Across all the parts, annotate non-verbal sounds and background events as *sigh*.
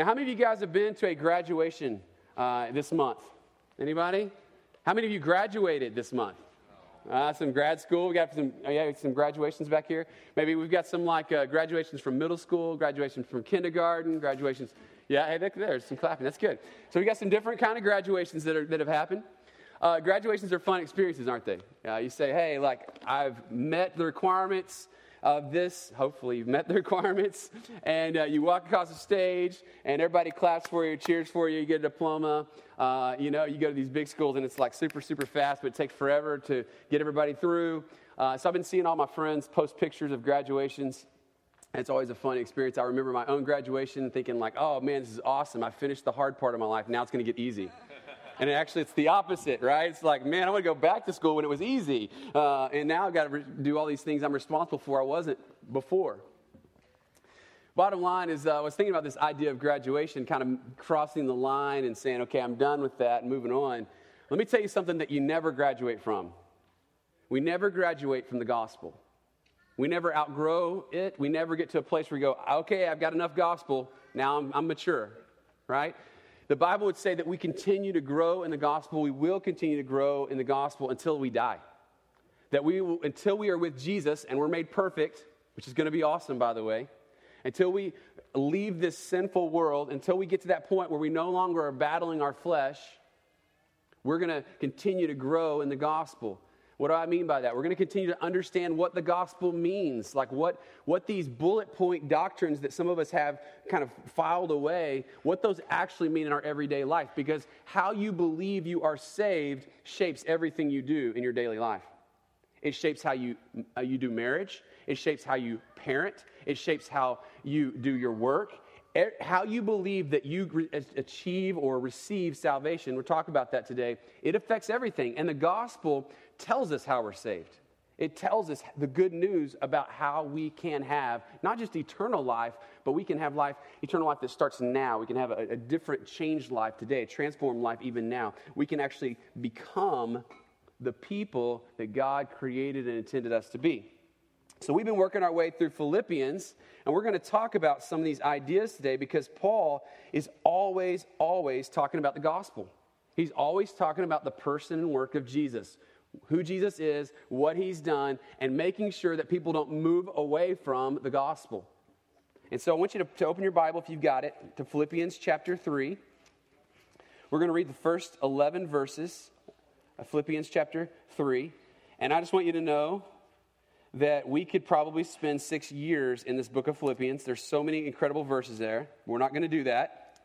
Now, how many of you guys have been to a graduation uh, this month? Anybody? How many of you graduated this month? Uh, some grad school. We got some, uh, yeah, some graduations back here. Maybe we've got some like uh, graduations from middle school, graduations from kindergarten, graduations. Yeah, hey, there's some clapping. That's good. So we got some different kind of graduations that, are, that have happened. Uh, graduations are fun experiences, aren't they? Uh, you say, hey, like I've met the requirements of this. Hopefully, you've met the *laughs* requirements. And uh, you walk across the stage, and everybody claps for you, cheers for you, you get a diploma. Uh, you know, you go to these big schools, and it's like super, super fast, but it takes forever to get everybody through. Uh, so I've been seeing all my friends post pictures of graduations. It's always a fun experience. I remember my own graduation thinking like, oh man, this is awesome. I finished the hard part of my life. Now it's going to get easy. And actually, it's the opposite, right? It's like, man, I want to go back to school when it was easy. Uh, and now I've got to re- do all these things I'm responsible for I wasn't before. Bottom line is, uh, I was thinking about this idea of graduation, kind of crossing the line and saying, okay, I'm done with that and moving on. Let me tell you something that you never graduate from. We never graduate from the gospel. We never outgrow it. We never get to a place where we go, okay, I've got enough gospel. Now I'm, I'm mature, right? The Bible would say that we continue to grow in the gospel. We will continue to grow in the gospel until we die. That we will, until we are with Jesus and we're made perfect, which is going to be awesome, by the way, until we leave this sinful world, until we get to that point where we no longer are battling our flesh, we're going to continue to grow in the gospel. What do I mean by that? We're going to continue to understand what the gospel means, like what, what these bullet point doctrines that some of us have kind of filed away, what those actually mean in our everyday life. Because how you believe you are saved shapes everything you do in your daily life. It shapes how you, how you do marriage, it shapes how you parent, it shapes how you do your work, how you believe that you achieve or receive salvation, we're talking about that today, it affects everything. And the gospel tells us how we're saved. It tells us the good news about how we can have not just eternal life, but we can have life, eternal life that starts now. We can have a, a different, changed life today, transformed life even now. We can actually become the people that God created and intended us to be. So, we've been working our way through Philippians, and we're going to talk about some of these ideas today because Paul is always, always talking about the gospel. He's always talking about the person and work of Jesus who Jesus is, what he's done, and making sure that people don't move away from the gospel. And so I want you to, to open your Bible, if you've got it, to Philippians chapter 3. We're going to read the first 11 verses of Philippians chapter 3. And I just want you to know that we could probably spend six years in this book of Philippians. There's so many incredible verses there. We're not going to do that.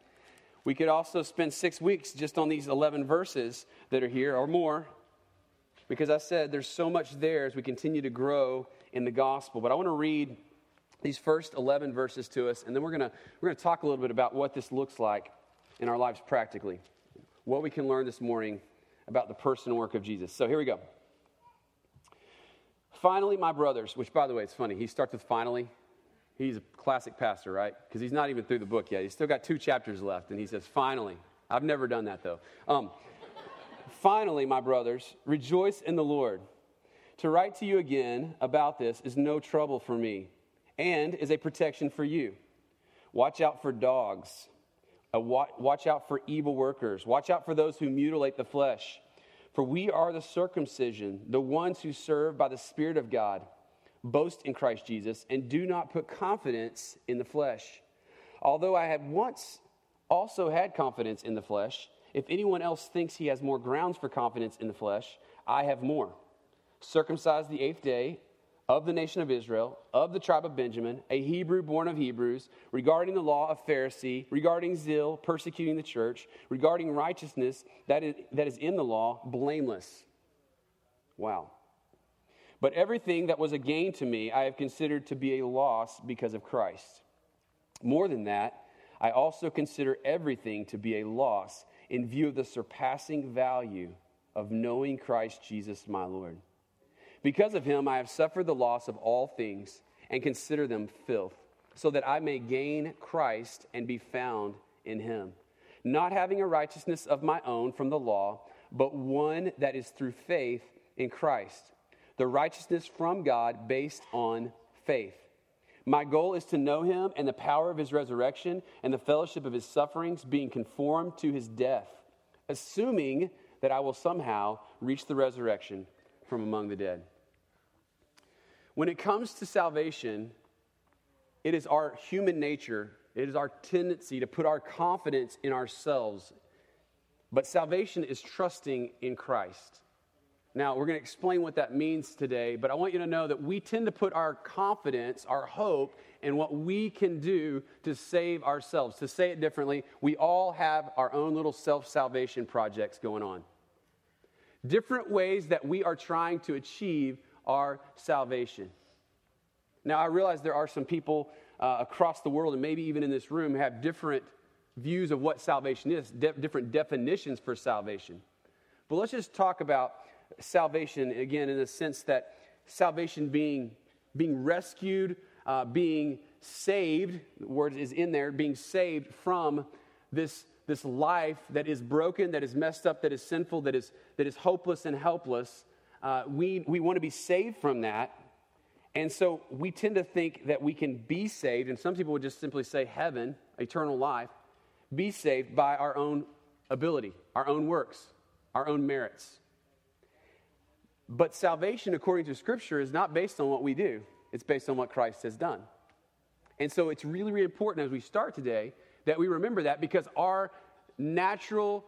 We could also spend six weeks just on these 11 verses that are here or more because I said there's so much there as we continue to grow in the gospel. But I want to read these first 11 verses to us, and then we're going to we're going to talk a little bit about what this looks like in our lives practically, what we can learn this morning about the person and work of Jesus. So here we go. Finally, my brothers, which by the way, it's funny. He starts with finally. He's a classic pastor, right? Because he's not even through the book yet. He's still got two chapters left, and he says, finally. I've never done that though. Um, Finally, my brothers, rejoice in the Lord. To write to you again about this is no trouble for me and is a protection for you. Watch out for dogs. Uh, watch out for evil workers. Watch out for those who mutilate the flesh. For we are the circumcision, the ones who serve by the Spirit of God. Boast in Christ Jesus and do not put confidence in the flesh. Although I had once also had confidence in the flesh, if anyone else thinks he has more grounds for confidence in the flesh, I have more. Circumcised the eighth day of the nation of Israel, of the tribe of Benjamin, a Hebrew born of Hebrews, regarding the law of Pharisee, regarding zeal, persecuting the church, regarding righteousness that is, that is in the law, blameless. Wow. But everything that was a gain to me, I have considered to be a loss because of Christ. More than that, I also consider everything to be a loss in view of the surpassing value of knowing Christ Jesus my Lord. Because of him, I have suffered the loss of all things and consider them filth, so that I may gain Christ and be found in him, not having a righteousness of my own from the law, but one that is through faith in Christ, the righteousness from God based on faith. My goal is to know him and the power of his resurrection and the fellowship of his sufferings, being conformed to his death, assuming that I will somehow reach the resurrection from among the dead. When it comes to salvation, it is our human nature, it is our tendency to put our confidence in ourselves. But salvation is trusting in Christ. Now, we're going to explain what that means today, but I want you to know that we tend to put our confidence, our hope, in what we can do to save ourselves. To say it differently, we all have our own little self salvation projects going on. Different ways that we are trying to achieve our salvation. Now, I realize there are some people uh, across the world, and maybe even in this room, have different views of what salvation is, de- different definitions for salvation. But let's just talk about salvation again in the sense that salvation being, being rescued, uh, being saved, the word is in there, being saved from this, this life that is broken, that is messed up, that is sinful, that is, that is hopeless and helpless. Uh, we, we want to be saved from that. And so we tend to think that we can be saved, and some people would just simply say heaven, eternal life, be saved by our own ability, our own works, our own merits. But salvation, according to Scripture, is not based on what we do, it's based on what Christ has done. And so it's really, really important as we start today that we remember that because our natural,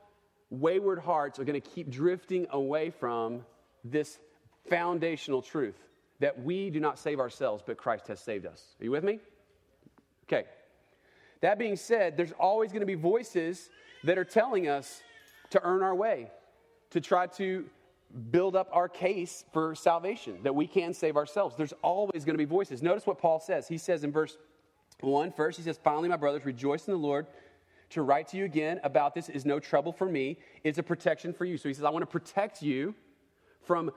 wayward hearts are going to keep drifting away from this foundational truth that we do not save ourselves, but Christ has saved us. Are you with me? Okay. That being said, there's always going to be voices that are telling us to earn our way, to try to build up our case for salvation, that we can save ourselves. There's always going to be voices. Notice what Paul says. He says in verse 1, first, he says, Finally, my brothers, rejoice in the Lord. To write to you again about this is no trouble for me, it's a protection for you. So he says, I want to protect you from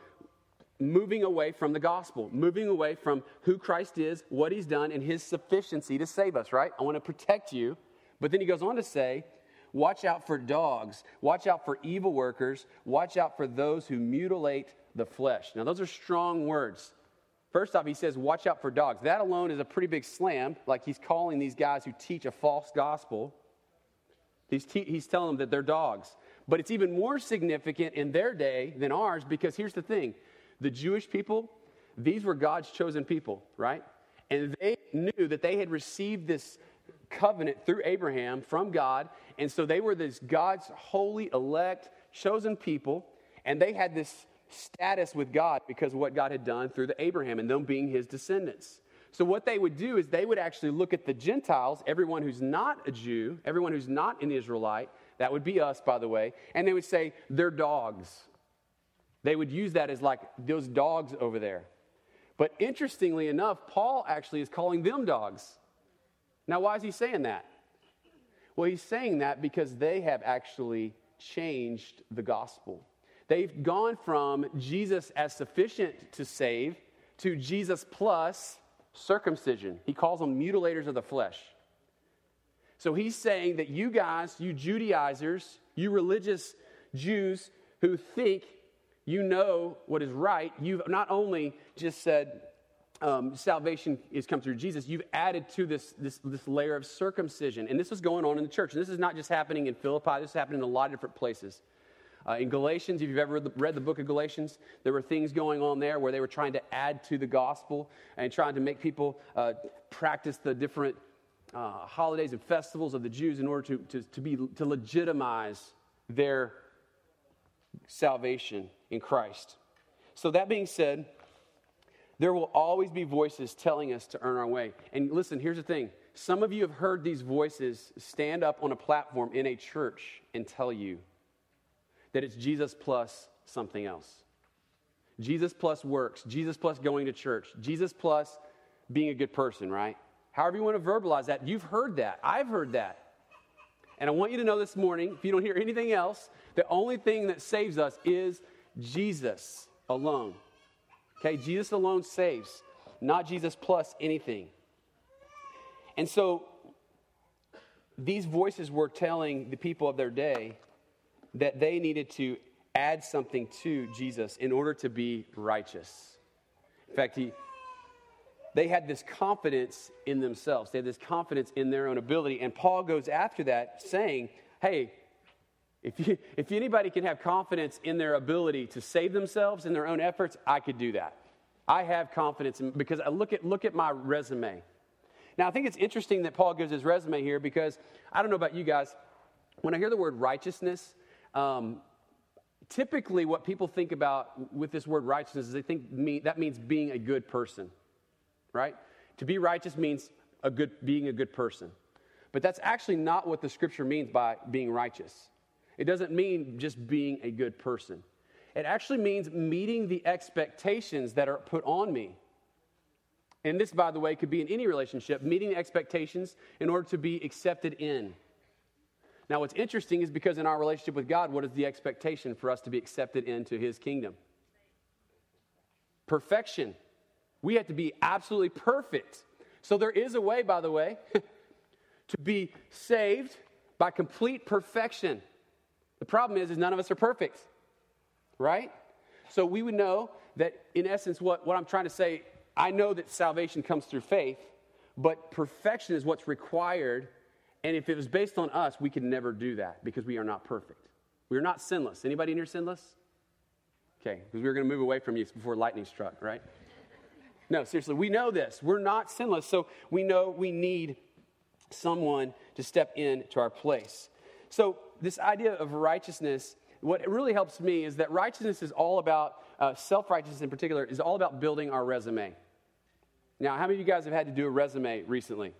moving away from the gospel, moving away from who Christ is, what he's done, and his sufficiency to save us, right? I want to protect you. But then he goes on to say, Watch out for dogs. Watch out for evil workers. Watch out for those who mutilate the flesh. Now, those are strong words. First off, he says, Watch out for dogs. That alone is a pretty big slam. Like he's calling these guys who teach a false gospel, he's, te- he's telling them that they're dogs. But it's even more significant in their day than ours because here's the thing the Jewish people, these were God's chosen people, right? And they knew that they had received this covenant through Abraham from God. And so they were this God's holy, elect, chosen people. And they had this status with God because of what God had done through the Abraham and them being his descendants. So, what they would do is they would actually look at the Gentiles, everyone who's not a Jew, everyone who's not an Israelite, that would be us, by the way, and they would say, they're dogs. They would use that as like those dogs over there. But interestingly enough, Paul actually is calling them dogs. Now, why is he saying that? Well, he's saying that because they have actually changed the gospel. They've gone from Jesus as sufficient to save to Jesus plus circumcision. He calls them mutilators of the flesh. So he's saying that you guys, you Judaizers, you religious Jews who think you know what is right, you've not only just said, um, salvation is come through Jesus, you've added to this, this, this layer of circumcision. And this was going on in the church. And this is not just happening in Philippi, this is happening in a lot of different places. Uh, in Galatians, if you've ever read the, read the, book of Galatians, there were things going on there where they were trying to add to the gospel and trying to make people uh, practice the different uh, holidays and festivals of the Jews in order to, to, to, be, to legitimize their salvation in Christ. So, that being said, there will always be voices telling us to earn our way. And listen, here's the thing some of you have heard these voices stand up on a platform in a church and tell you that it's Jesus plus something else. Jesus plus works, Jesus plus going to church, Jesus plus being a good person, right? However, you want to verbalize that, you've heard that. I've heard that. And I want you to know this morning, if you don't hear anything else, the only thing that saves us is Jesus alone. Okay, Jesus alone saves, not Jesus plus anything. And so these voices were telling the people of their day that they needed to add something to Jesus in order to be righteous. In fact, he, they had this confidence in themselves. They had this confidence in their own ability. And Paul goes after that, saying, Hey, if, you, if anybody can have confidence in their ability to save themselves in their own efforts, I could do that. I have confidence in, because I look at, look at my resume. Now, I think it's interesting that Paul gives his resume here because I don't know about you guys. When I hear the word righteousness, um, typically what people think about with this word righteousness is they think me, that means being a good person, right? To be righteous means a good, being a good person. But that's actually not what the scripture means by being righteous. It doesn't mean just being a good person. It actually means meeting the expectations that are put on me. And this, by the way, could be in any relationship, meeting the expectations in order to be accepted in. Now, what's interesting is because in our relationship with God, what is the expectation for us to be accepted into His kingdom? Perfection. We have to be absolutely perfect. So, there is a way, by the way, *laughs* to be saved by complete perfection. The problem is, is none of us are perfect, right? So we would know that, in essence, what, what I'm trying to say, I know that salvation comes through faith, but perfection is what's required. And if it was based on us, we could never do that because we are not perfect. We are not sinless. Anybody in here sinless? Okay, because we were going to move away from you before lightning struck, right? No, seriously, we know this. We're not sinless, so we know we need someone to step into our place. So this idea of righteousness, what really helps me is that righteousness is all about, uh, self righteousness in particular, is all about building our resume. Now, how many of you guys have had to do a resume recently?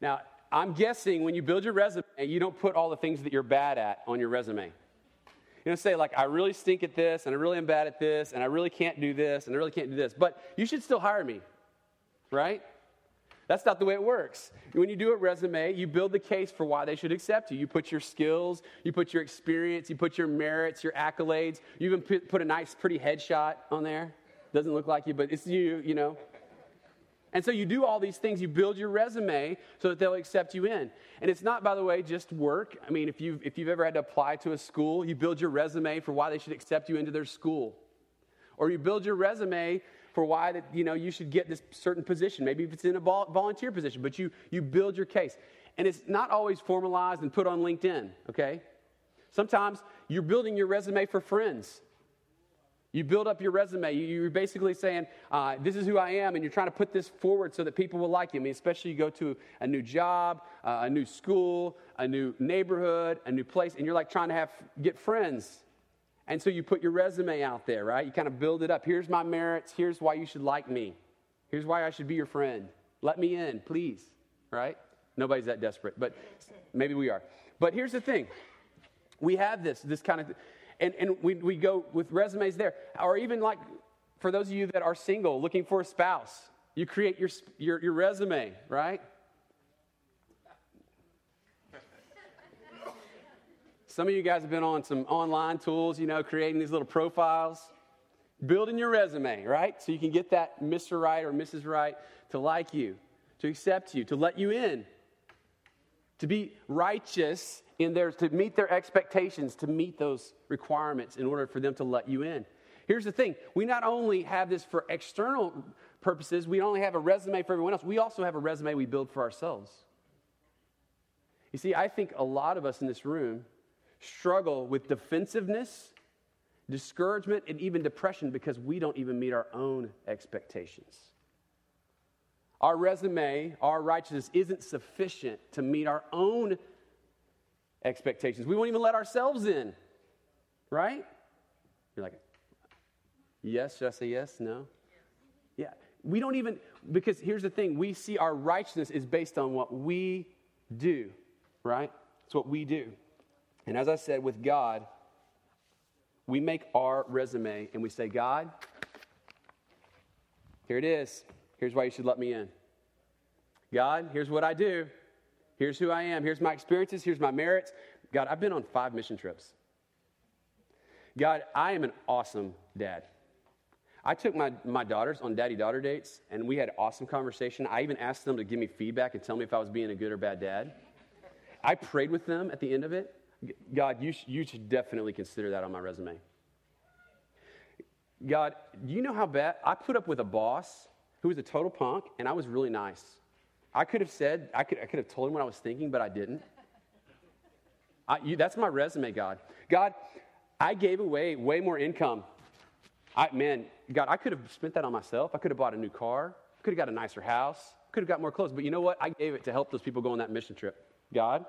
Now, I'm guessing when you build your resume, you don't put all the things that you're bad at on your resume. You don't say, like, I really stink at this, and I really am bad at this, and I really can't do this, and I really can't do this. But you should still hire me, right? That's not the way it works. When you do a resume, you build the case for why they should accept you. You put your skills, you put your experience, you put your merits, your accolades. You even put a nice, pretty headshot on there. Doesn't look like you, but it's you, you know. And so you do all these things. You build your resume so that they'll accept you in. And it's not, by the way, just work. I mean, if you've, if you've ever had to apply to a school, you build your resume for why they should accept you into their school. Or you build your resume for why that, you know, you should get this certain position. Maybe if it's in a volunteer position, but you, you build your case. And it's not always formalized and put on LinkedIn, okay? Sometimes you're building your resume for friends. You build up your resume. You're basically saying, uh, This is who I am, and you're trying to put this forward so that people will like you. I mean, especially you go to a new job, uh, a new school, a new neighborhood, a new place, and you're like trying to have get friends. And so you put your resume out there, right? You kind of build it up. Here's my merits. Here's why you should like me. Here's why I should be your friend. Let me in, please, right? Nobody's that desperate, but maybe we are. But here's the thing we have this, this kind of, and, and we, we go with resumes there. Or even like for those of you that are single, looking for a spouse, you create your, your, your resume, right? Some of you guys have been on some online tools, you know, creating these little profiles, building your resume, right? So you can get that Mr. Right or Mrs. Right to like you, to accept you, to let you in, to be righteous in their, to meet their expectations, to meet those requirements in order for them to let you in. Here's the thing we not only have this for external purposes, we only have a resume for everyone else, we also have a resume we build for ourselves. You see, I think a lot of us in this room struggle with defensiveness, discouragement, and even depression because we don't even meet our own expectations. Our resume, our righteousness isn't sufficient to meet our own expectations. We won't even let ourselves in, right? You're like, yes, should I say yes? No? Yeah. We don't even, because here's the thing we see our righteousness is based on what we do, right? It's what we do. And as I said, with God, we make our resume and we say, God, here it is. Here's why you should let me in. God, here's what I do. Here's who I am. Here's my experiences. Here's my merits. God, I've been on five mission trips. God, I am an awesome dad. I took my, my daughters on daddy daughter dates, and we had awesome conversation. I even asked them to give me feedback and tell me if I was being a good or bad dad. I prayed with them at the end of it. God, you, you should definitely consider that on my resume. God, do you know how bad I put up with a boss who was a total punk, and I was really nice. I could have said, I could, I could have told him what I was thinking, but I didn't. I, you, that's my resume, God. God, I gave away way more income. I, man, God, I could have spent that on myself. I could have bought a new car. I Could have got a nicer house. I Could have got more clothes. But you know what? I gave it to help those people go on that mission trip. God.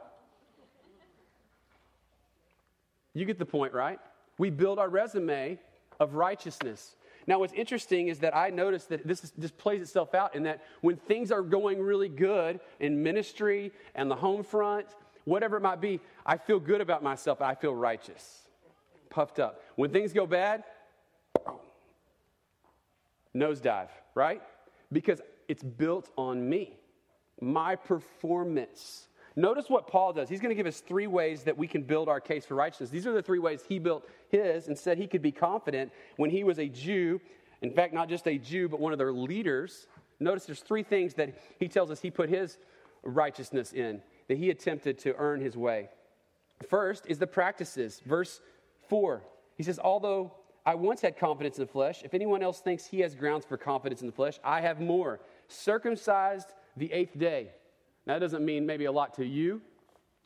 You get the point, right? We build our resume of righteousness. Now, what's interesting is that I noticed that this, is, this plays itself out in that when things are going really good in ministry and the home front, whatever it might be, I feel good about myself. I feel righteous, puffed up. When things go bad, nosedive, right? Because it's built on me, my performance. Notice what Paul does. He's going to give us three ways that we can build our case for righteousness. These are the three ways he built his and said he could be confident when he was a Jew. In fact, not just a Jew, but one of their leaders. Notice there's three things that he tells us he put his righteousness in, that he attempted to earn his way. First is the practices. Verse 4. He says, Although I once had confidence in the flesh, if anyone else thinks he has grounds for confidence in the flesh, I have more. Circumcised the eighth day now, that doesn't mean maybe a lot to you,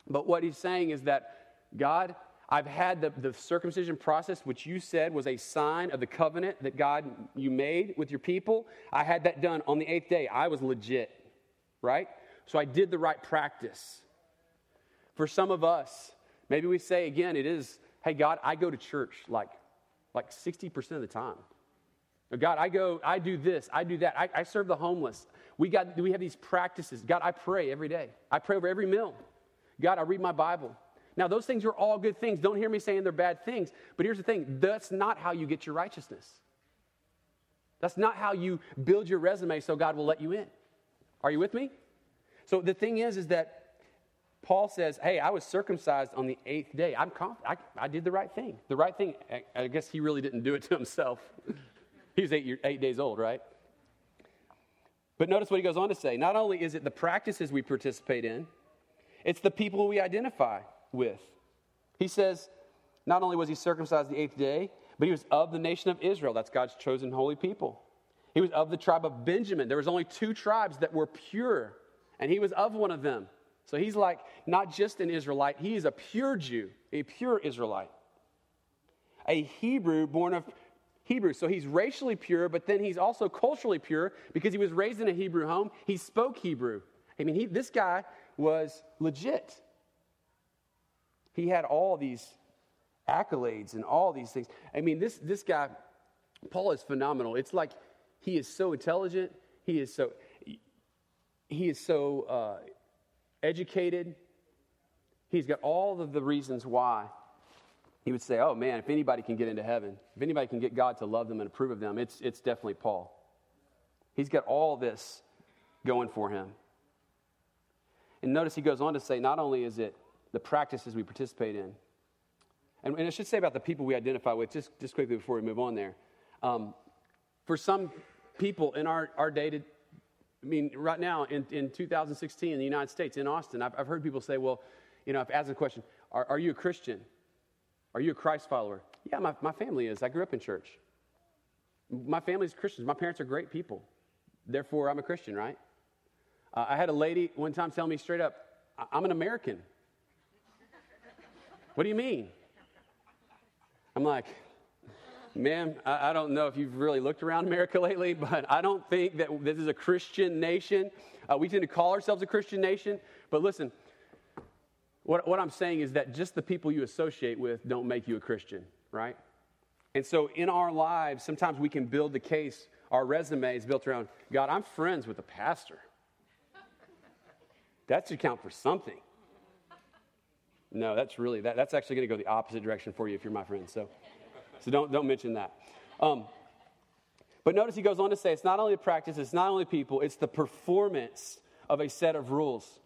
but what he's saying is that, God, I've had the, the circumcision process, which you said was a sign of the covenant that God you made with your people. I had that done on the eighth day. I was legit, right? So I did the right practice. For some of us, maybe we say again, it is, hey, God, I go to church like, like 60% of the time. God, I go, I do this, I do that. I, I serve the homeless. We, got, we have these practices. God, I pray every day. I pray over every meal. God, I read my Bible. Now, those things are all good things. Don't hear me saying they're bad things. But here's the thing that's not how you get your righteousness. That's not how you build your resume so God will let you in. Are you with me? So the thing is, is that Paul says, Hey, I was circumcised on the eighth day. I'm confident. I, I did the right thing. The right thing, I, I guess he really didn't do it to himself. *laughs* he was eight, eight days old, right? But notice what he goes on to say. Not only is it the practices we participate in, it's the people we identify with. He says, not only was he circumcised the eighth day, but he was of the nation of Israel. That's God's chosen holy people. He was of the tribe of Benjamin. There was only two tribes that were pure, and he was of one of them. So he's like not just an Israelite, he is a pure Jew, a pure Israelite. A Hebrew born of Hebrew. So he's racially pure, but then he's also culturally pure because he was raised in a Hebrew home. He spoke Hebrew. I mean, he, this guy was legit. He had all these accolades and all these things. I mean, this, this guy, Paul is phenomenal. It's like he is so intelligent. He is so, he is so uh, educated. He's got all of the reasons why he would say, Oh man, if anybody can get into heaven, if anybody can get God to love them and approve of them, it's, it's definitely Paul. He's got all this going for him. And notice he goes on to say, not only is it the practices we participate in, and, and I should say about the people we identify with, just, just quickly before we move on there. Um, for some people in our, our day to, I mean, right now in, in 2016 in the United States, in Austin, I've, I've heard people say, well, you know, if asked the question, are, are you a Christian? Are you a Christ follower? Yeah, my, my family is. I grew up in church. My family's Christians. My parents are great people. Therefore, I'm a Christian, right? Uh, I had a lady one time tell me straight up, I'm an American. what do you mean? I'm like, ma'am, I, I don't know if you've really looked around America *laughs* lately, but I don't think that this is a Christian nation. Uh, we tend to call ourselves a Christian nation, but listen, what, what I'm saying is that just the people you associate with don't make you a Christian, right? And so in our lives, sometimes we can build the case, our resume is built around God, I'm friends with a pastor. That should count for something. No, that's really, that, that's actually going to go the opposite direction for you if you're my friend. So, so don't, don't mention that. Um, but notice he goes on to say it's not only the practice, it's not only people, it's the performance of a set of rules.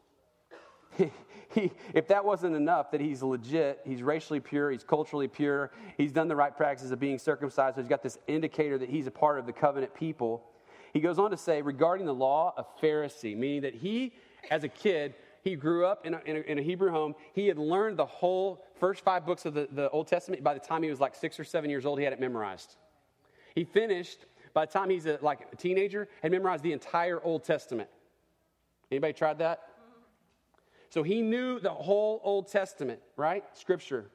He, if that wasn't enough, that he's legit, he's racially pure, he's culturally pure, he's done the right practices of being circumcised, so he's got this indicator that he's a part of the covenant people. He goes on to say, regarding the law, a Pharisee, meaning that he, as a kid, he grew up in a, in a, in a Hebrew home. He had learned the whole first five books of the, the Old Testament. By the time he was like six or seven years old, he had it memorized. He finished by the time he's a, like a teenager, had memorized the entire Old Testament. Anybody tried that? So he knew the whole Old Testament, right? Scripture.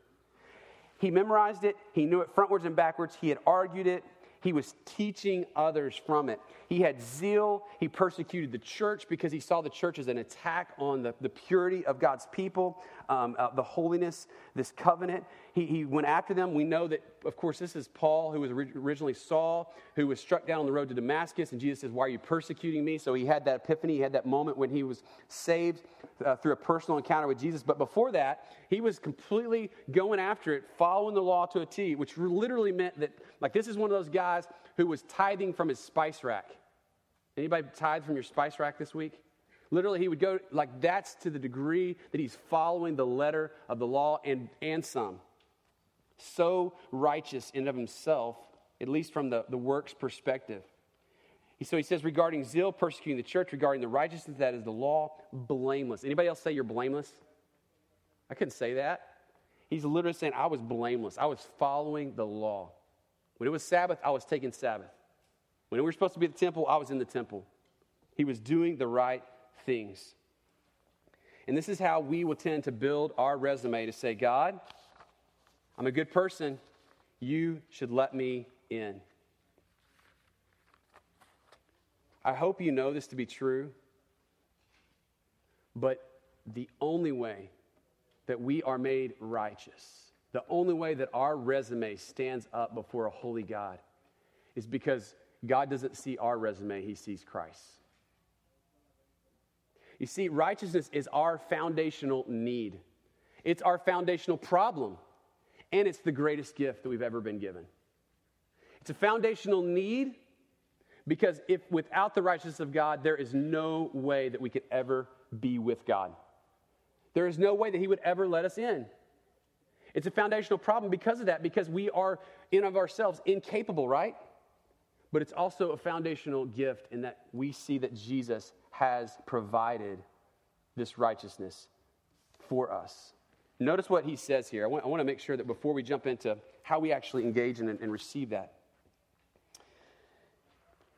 He memorized it, he knew it frontwards and backwards, he had argued it, he was teaching others from it. He had zeal. He persecuted the church because he saw the church as an attack on the, the purity of God's people, um, uh, the holiness, this covenant. He, he went after them. We know that, of course, this is Paul, who was originally Saul, who was struck down on the road to Damascus. And Jesus says, Why are you persecuting me? So he had that epiphany. He had that moment when he was saved uh, through a personal encounter with Jesus. But before that, he was completely going after it, following the law to a T, which literally meant that, like, this is one of those guys who was tithing from his spice rack. Anybody tithe from your spice rack this week? Literally, he would go, like, that's to the degree that he's following the letter of the law and, and some. So righteous in of himself, at least from the, the works perspective. So he says, regarding zeal, persecuting the church, regarding the righteousness that is the law, blameless. Anybody else say you're blameless? I couldn't say that. He's literally saying, I was blameless. I was following the law. When it was Sabbath, I was taking Sabbath. When we were supposed to be at the temple, I was in the temple. He was doing the right things. And this is how we will tend to build our resume to say, God, I'm a good person. You should let me in. I hope you know this to be true, but the only way that we are made righteous, the only way that our resume stands up before a holy God is because God doesn't see our resume, He sees Christ. You see, righteousness is our foundational need, it's our foundational problem, and it's the greatest gift that we've ever been given. It's a foundational need because if without the righteousness of God, there is no way that we could ever be with God. There is no way that He would ever let us in. It's a foundational problem because of that, because we are in of ourselves incapable, right? But it's also a foundational gift in that we see that Jesus has provided this righteousness for us. Notice what he says here. I want, I want to make sure that before we jump into how we actually engage in and receive that.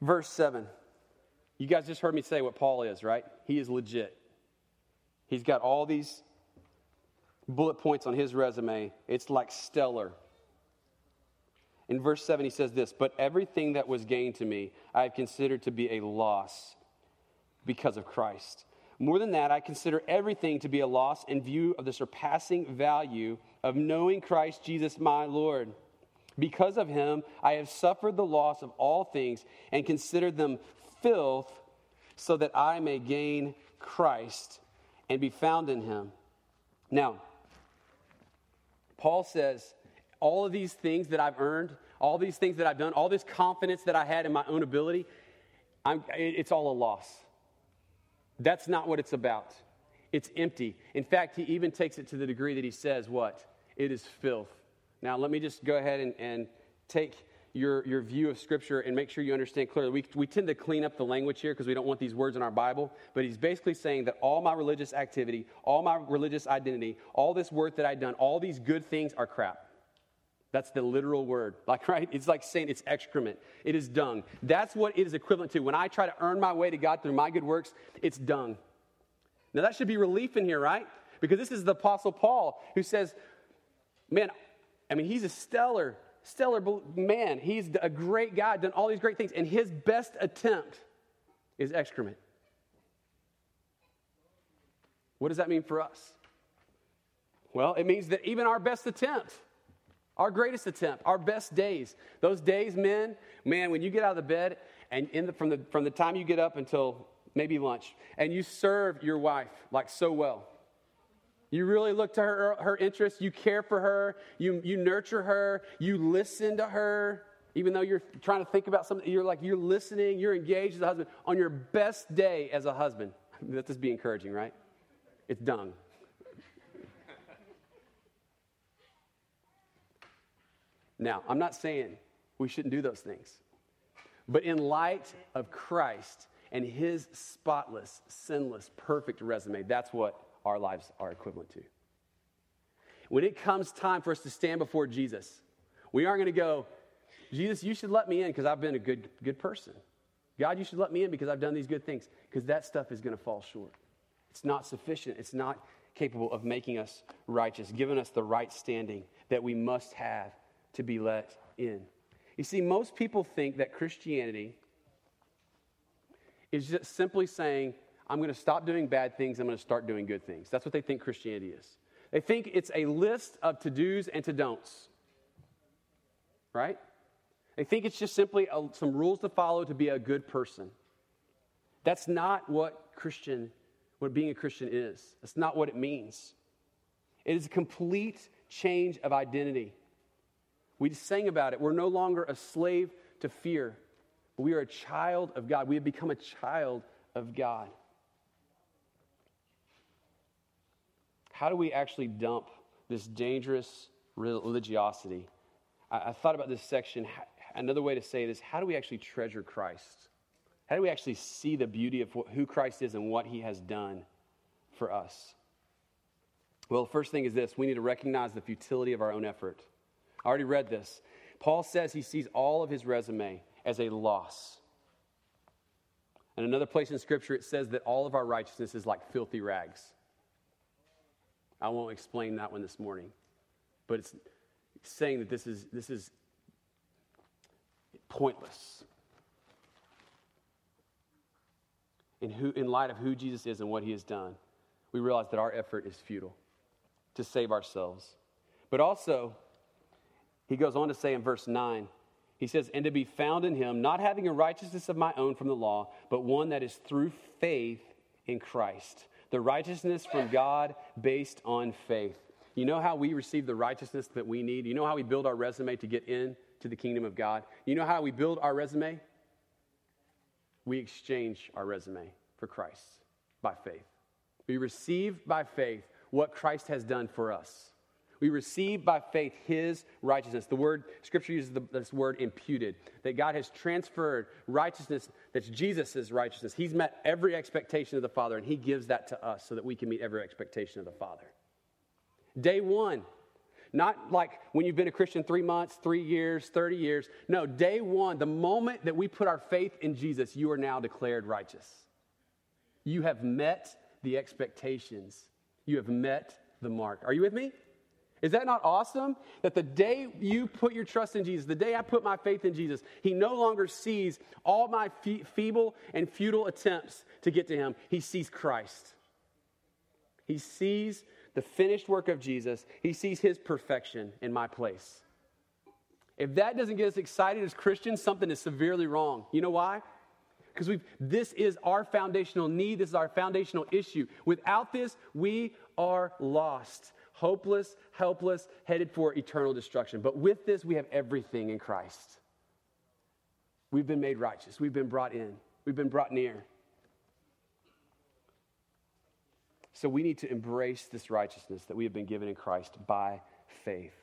Verse 7. You guys just heard me say what Paul is, right? He is legit. He's got all these bullet points on his resume. It's like stellar. In verse 7, he says this But everything that was gained to me, I have considered to be a loss because of Christ. More than that, I consider everything to be a loss in view of the surpassing value of knowing Christ Jesus my Lord. Because of him, I have suffered the loss of all things and considered them filth so that I may gain Christ and be found in him. Now, Paul says, all of these things that I've earned, all these things that I've done, all this confidence that I had in my own ability, I'm, it's all a loss. That's not what it's about. It's empty. In fact, he even takes it to the degree that he says, What? It is filth. Now, let me just go ahead and, and take your, your view of Scripture and make sure you understand clearly. We, we tend to clean up the language here because we don't want these words in our Bible, but he's basically saying that all my religious activity, all my religious identity, all this work that I've done, all these good things are crap. That's the literal word. *laughs* Like, right? It's like saying it's excrement. It is dung. That's what it is equivalent to. When I try to earn my way to God through my good works, it's dung. Now, that should be relief in here, right? Because this is the Apostle Paul who says, man, I mean, he's a stellar, stellar man. He's a great guy, done all these great things, and his best attempt is excrement. What does that mean for us? Well, it means that even our best attempt, our greatest attempt, our best days, those days, men, man, when you get out of the bed and the, from, the, from the time you get up until maybe lunch, and you serve your wife like so well, you really look to her, her interests. You care for her. You, you nurture her. You listen to her. Even though you're trying to think about something, you're like, you're listening. You're engaged as a husband. On your best day as a husband, let *laughs* this be encouraging, right? It's dung. Now, I'm not saying we shouldn't do those things. But in light of Christ and his spotless, sinless, perfect resume, that's what our lives are equivalent to. When it comes time for us to stand before Jesus, we aren't going to go, Jesus, you should let me in because I've been a good, good person. God, you should let me in because I've done these good things, because that stuff is going to fall short. It's not sufficient. It's not capable of making us righteous, giving us the right standing that we must have to be let in. You see, most people think that Christianity is just simply saying, I'm going to stop doing bad things, I'm going to start doing good things. That's what they think Christianity is. They think it's a list of to dos and to don'ts, right? They think it's just simply a, some rules to follow to be a good person. That's not what Christian, what being a Christian is. That's not what it means. It is a complete change of identity. We sang about it. We're no longer a slave to fear, we are a child of God. We have become a child of God. How do we actually dump this dangerous religiosity? I, I thought about this section another way to say it is how do we actually treasure Christ? How do we actually see the beauty of who Christ is and what he has done for us? Well, the first thing is this we need to recognize the futility of our own effort. I already read this. Paul says he sees all of his resume as a loss. And another place in Scripture, it says that all of our righteousness is like filthy rags. I won't explain that one this morning, but it's saying that this is, this is pointless. In, who, in light of who Jesus is and what he has done, we realize that our effort is futile to save ourselves. But also, he goes on to say in verse 9, he says, And to be found in him, not having a righteousness of my own from the law, but one that is through faith in Christ. The righteousness from God based on faith. You know how we receive the righteousness that we need? You know how we build our resume to get in to the kingdom of God. You know how we build our resume? We exchange our resume for Christ by faith. We receive by faith what Christ has done for us. We receive by faith his righteousness. The word, scripture uses the, this word imputed, that God has transferred righteousness, that's Jesus' righteousness. He's met every expectation of the Father, and he gives that to us so that we can meet every expectation of the Father. Day one, not like when you've been a Christian three months, three years, 30 years. No, day one, the moment that we put our faith in Jesus, you are now declared righteous. You have met the expectations, you have met the mark. Are you with me? Is that not awesome? That the day you put your trust in Jesus, the day I put my faith in Jesus, He no longer sees all my fe- feeble and futile attempts to get to Him. He sees Christ. He sees the finished work of Jesus, he sees his perfection in my place. If that doesn't get us excited as Christians, something is severely wrong. You know why? Because we this is our foundational need, this is our foundational issue. Without this, we are lost, hopeless, helpless, headed for eternal destruction. But with this, we have everything in Christ. We've been made righteous, we've been brought in, we've been brought near. So we need to embrace this righteousness that we have been given in Christ by faith.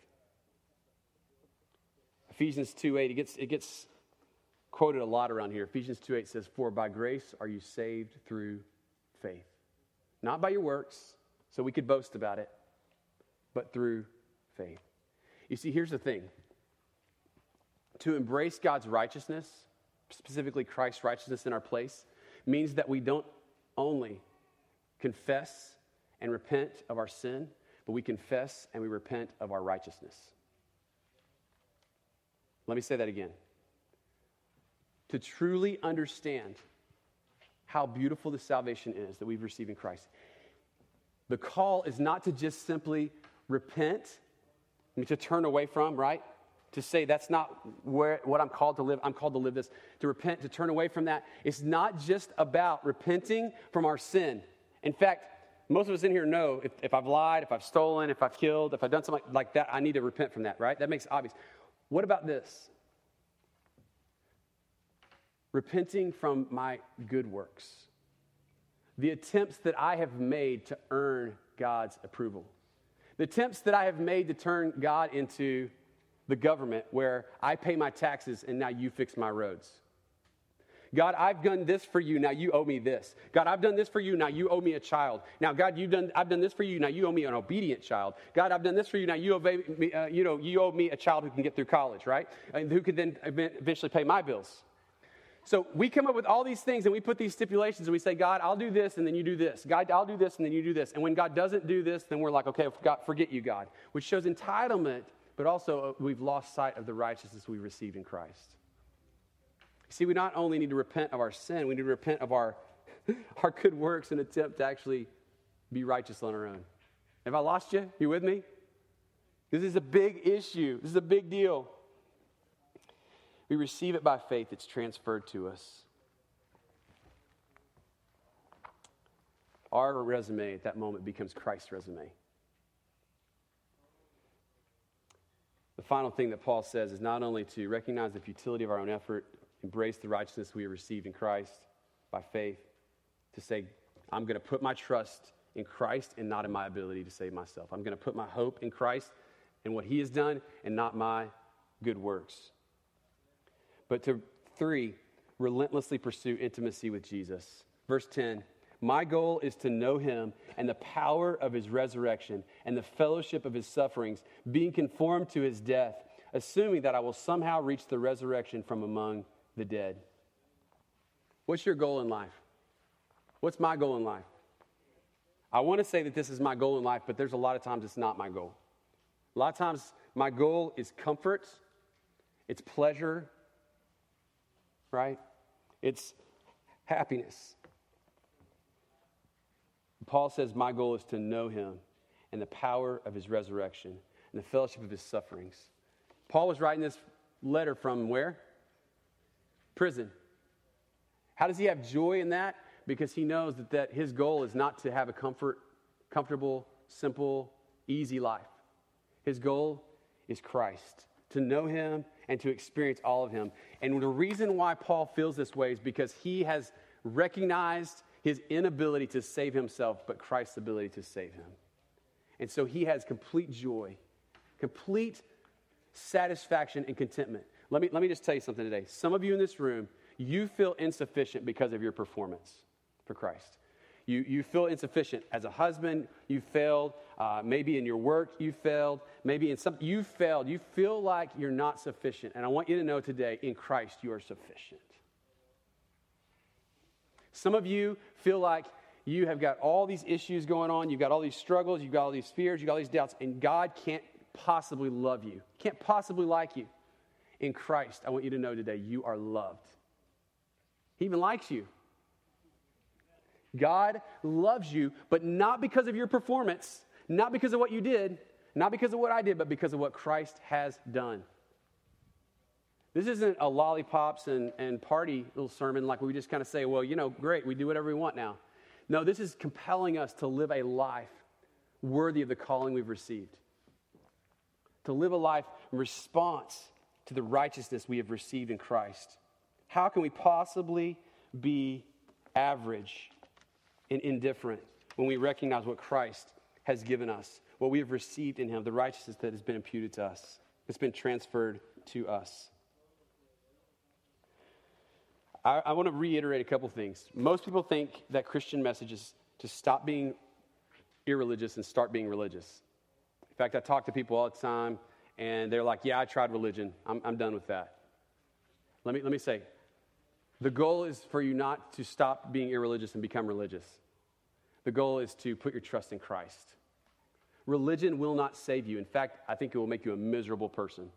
Ephesians 2 8, it gets, it gets quoted a lot around here. Ephesians 2 8 says, For by grace are you saved through faith. Not by your works, so we could boast about it, but through faith. You see, here's the thing to embrace God's righteousness, specifically Christ's righteousness in our place, means that we don't only confess and repent of our sin, but we confess and we repent of our righteousness. Let me say that again. To truly understand how beautiful the salvation is that we've received in Christ, the call is not to just simply repent, I mean, to turn away from, right? To say that's not where, what I'm called to live. I'm called to live this. To repent, to turn away from that. It's not just about repenting from our sin. In fact, most of us in here know if, if I've lied, if I've stolen, if I've killed, if I've done something like that, I need to repent from that, right? That makes obvious. What about this? Repenting from my good works, the attempts that I have made to earn God's approval, the attempts that I have made to turn God into the government where I pay my taxes and now you fix my roads. God, I've done this for you. Now you owe me this. God, I've done this for you. Now you owe me a child. Now, God, you've done, I've done this for you. Now you owe me an obedient child. God, I've done this for you. Now you owe me, uh, you know, you owe me a child who can get through college, right? And who can then eventually pay my bills. So we come up with all these things and we put these stipulations and we say, God, I'll do this and then you do this. God, I'll do this and then you do this. And when God doesn't do this, then we're like, okay, God, forget you, God, which shows entitlement, but also uh, we've lost sight of the righteousness we received in Christ. See, we not only need to repent of our sin, we need to repent of our, *laughs* our good works and attempt to actually be righteous on our own. Have I lost you? You with me? This is a big issue. This is a big deal. We receive it by faith, it's transferred to us. Our resume at that moment becomes Christ's resume. The final thing that Paul says is not only to recognize the futility of our own effort, embrace the righteousness we have received in Christ by faith, to say, I'm going to put my trust in Christ and not in my ability to save myself. I'm going to put my hope in Christ and what he has done and not my good works. But to three, relentlessly pursue intimacy with Jesus. Verse 10 My goal is to know him and the power of his resurrection and the fellowship of his sufferings, being conformed to his death, assuming that I will somehow reach the resurrection from among the dead. What's your goal in life? What's my goal in life? I want to say that this is my goal in life, but there's a lot of times it's not my goal. A lot of times my goal is comfort, it's pleasure, right? It's happiness. Paul says, My goal is to know him and the power of his resurrection and the fellowship of his sufferings. Paul was writing this letter from where? Prison. How does he have joy in that? Because he knows that, that his goal is not to have a comfort, comfortable, simple, easy life. His goal is Christ, to know him and to experience all of him. And the reason why Paul feels this way is because he has recognized his inability to save himself, but Christ's ability to save him. And so he has complete joy, complete satisfaction and contentment. Let me, let me just tell you something today. Some of you in this room, you feel insufficient because of your performance for Christ. You, you feel insufficient. As a husband, you failed. Uh, maybe in your work, you failed. Maybe in some, you failed. You feel like you're not sufficient. And I want you to know today, in Christ, you are sufficient. Some of you feel like you have got all these issues going on. You've got all these struggles. You've got all these fears. You've got all these doubts. And God can't possibly love you, can't possibly like you. In Christ, I want you to know today, you are loved. He even likes you. God loves you, but not because of your performance, not because of what you did, not because of what I did, but because of what Christ has done. This isn't a lollipops and, and party little sermon like we just kind of say, well, you know, great, we do whatever we want now. No, this is compelling us to live a life worthy of the calling we've received, to live a life in response to the righteousness we have received in Christ. How can we possibly be average and indifferent when we recognize what Christ has given us, what we have received in Him, the righteousness that has been imputed to us, it's been transferred to us. I, I want to reiterate a couple things. Most people think that Christian message is to stop being irreligious and start being religious. In fact, I talk to people all the time, and they're like, Yeah, I tried religion. I'm, I'm done with that. Let me, let me say, the goal is for you not to stop being irreligious and become religious. The goal is to put your trust in Christ. Religion will not save you. In fact, I think it will make you a miserable person.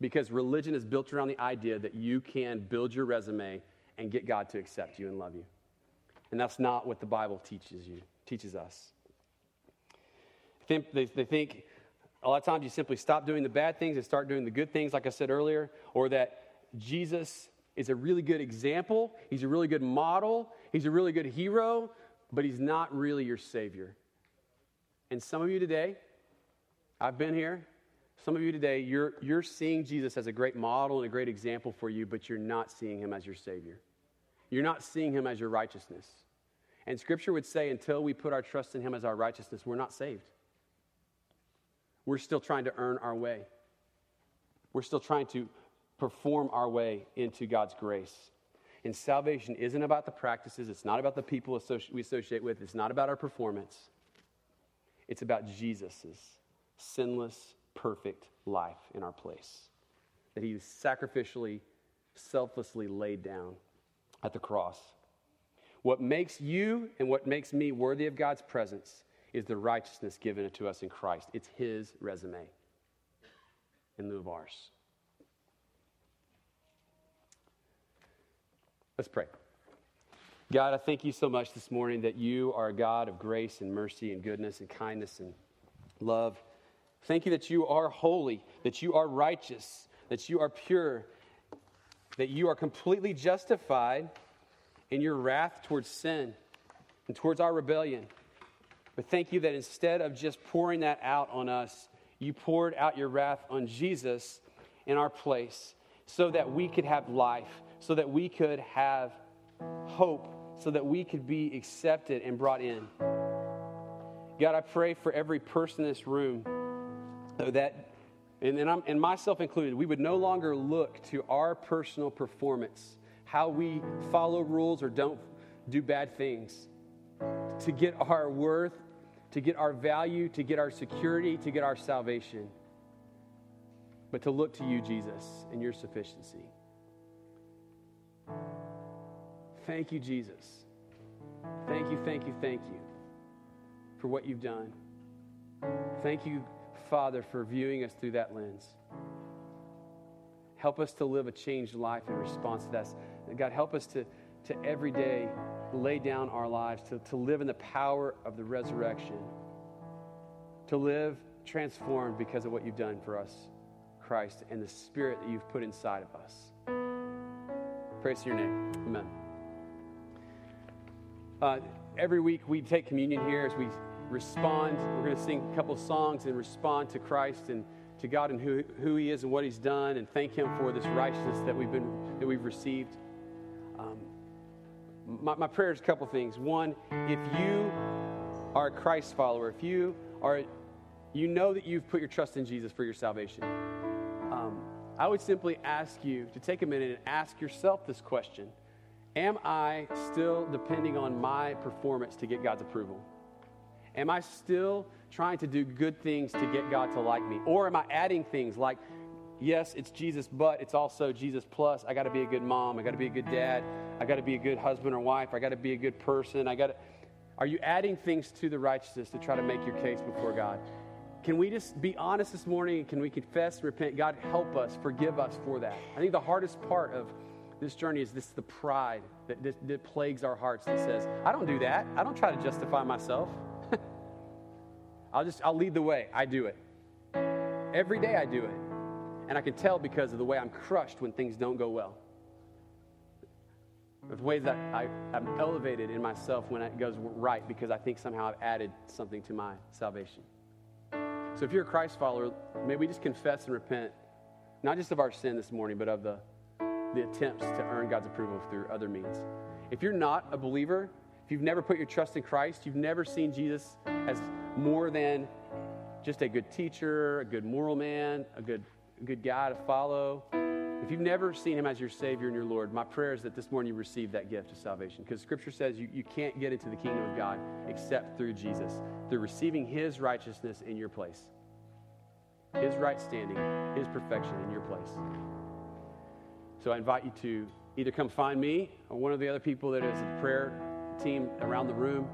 Because religion is built around the idea that you can build your resume and get God to accept you and love you. And that's not what the Bible teaches you, teaches us. They, think a lot of times you simply stop doing the bad things and start doing the good things, like I said earlier, or that Jesus is a really good example, he's a really good model, he's a really good hero, but he's not really your Savior. And some of you today, I've been here, some of you today, you're, you're seeing Jesus as a great model and a great example for you, but you're not seeing him as your Savior. You're not seeing him as your righteousness. And Scripture would say until we put our trust in him as our righteousness, we're not saved. We're still trying to earn our way. We're still trying to perform our way into God's grace. And salvation isn't about the practices, it's not about the people we associate with, it's not about our performance. It's about Jesus' sinless, perfect life in our place. That he sacrificially, selflessly laid down at the cross. What makes you and what makes me worthy of God's presence is the righteousness given to us in Christ. It's his resume in lieu of ours. Let's pray. God, I thank you so much this morning that you are a God of grace and mercy and goodness and kindness and love. Thank you that you are holy, that you are righteous, that you are pure, that you are completely justified in your wrath towards sin and towards our rebellion. But thank you that instead of just pouring that out on us, you poured out your wrath on Jesus in our place so that we could have life, so that we could have hope, so that we could be accepted and brought in. God, I pray for every person in this room that, and, and, and myself included, we would no longer look to our personal performance, how we follow rules or don't do bad things, to get our worth to get our value, to get our security, to get our salvation, but to look to you, Jesus, and your sufficiency. Thank you, Jesus. Thank you, thank you, thank you for what you've done. Thank you, Father, for viewing us through that lens. Help us to live a changed life in response to that. God, help us to, to every day lay down our lives, to, to live in the power of the resurrection, to live transformed because of what you've done for us, Christ, and the Spirit that you've put inside of us. Praise your name. Amen. Uh, every week we take communion here as we respond. We're going to sing a couple songs and respond to Christ and to God and who, who He is and what He's done, and thank Him for this righteousness that we've been that we've received. Um, my, my prayer is a couple things. One, if you are a Christ follower, if you are, you know that you've put your trust in Jesus for your salvation, um, I would simply ask you to take a minute and ask yourself this question Am I still depending on my performance to get God's approval? Am I still trying to do good things to get God to like me? Or am I adding things like yes, it's Jesus, but it's also Jesus plus. I got to be a good mom. I got to be a good dad. I got to be a good husband or wife. I got to be a good person. I got to. Are you adding things to the righteousness to try to make your case before God? Can we just be honest this morning? Can we confess repent? God, help us, forgive us for that. I think the hardest part of this journey is this the pride that, that, that plagues our hearts that says, I don't do that. I don't try to justify myself. *laughs* I'll just, I'll lead the way. I do it. Every day I do it. And I can tell because of the way I'm crushed when things don't go well. The ways that I, I'm elevated in myself when it goes right because I think somehow I've added something to my salvation. So if you're a Christ follower, may we just confess and repent, not just of our sin this morning, but of the, the attempts to earn God's approval through other means. If you're not a believer, if you've never put your trust in Christ, you've never seen Jesus as more than just a good teacher, a good moral man, a good a good guy to follow. If you've never seen him as your Savior and your Lord, my prayer is that this morning you receive that gift of salvation. Because Scripture says you, you can't get into the kingdom of God except through Jesus, through receiving his righteousness in your place, his right standing, his perfection in your place. So I invite you to either come find me or one of the other people that is a prayer team around the room,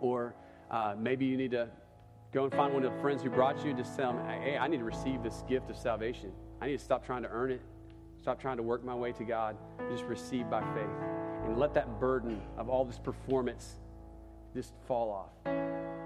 or uh, maybe you need to Go and find one of the friends who brought you. Just tell them, hey, I need to receive this gift of salvation. I need to stop trying to earn it, stop trying to work my way to God. Just receive by faith. And let that burden of all this performance just fall off.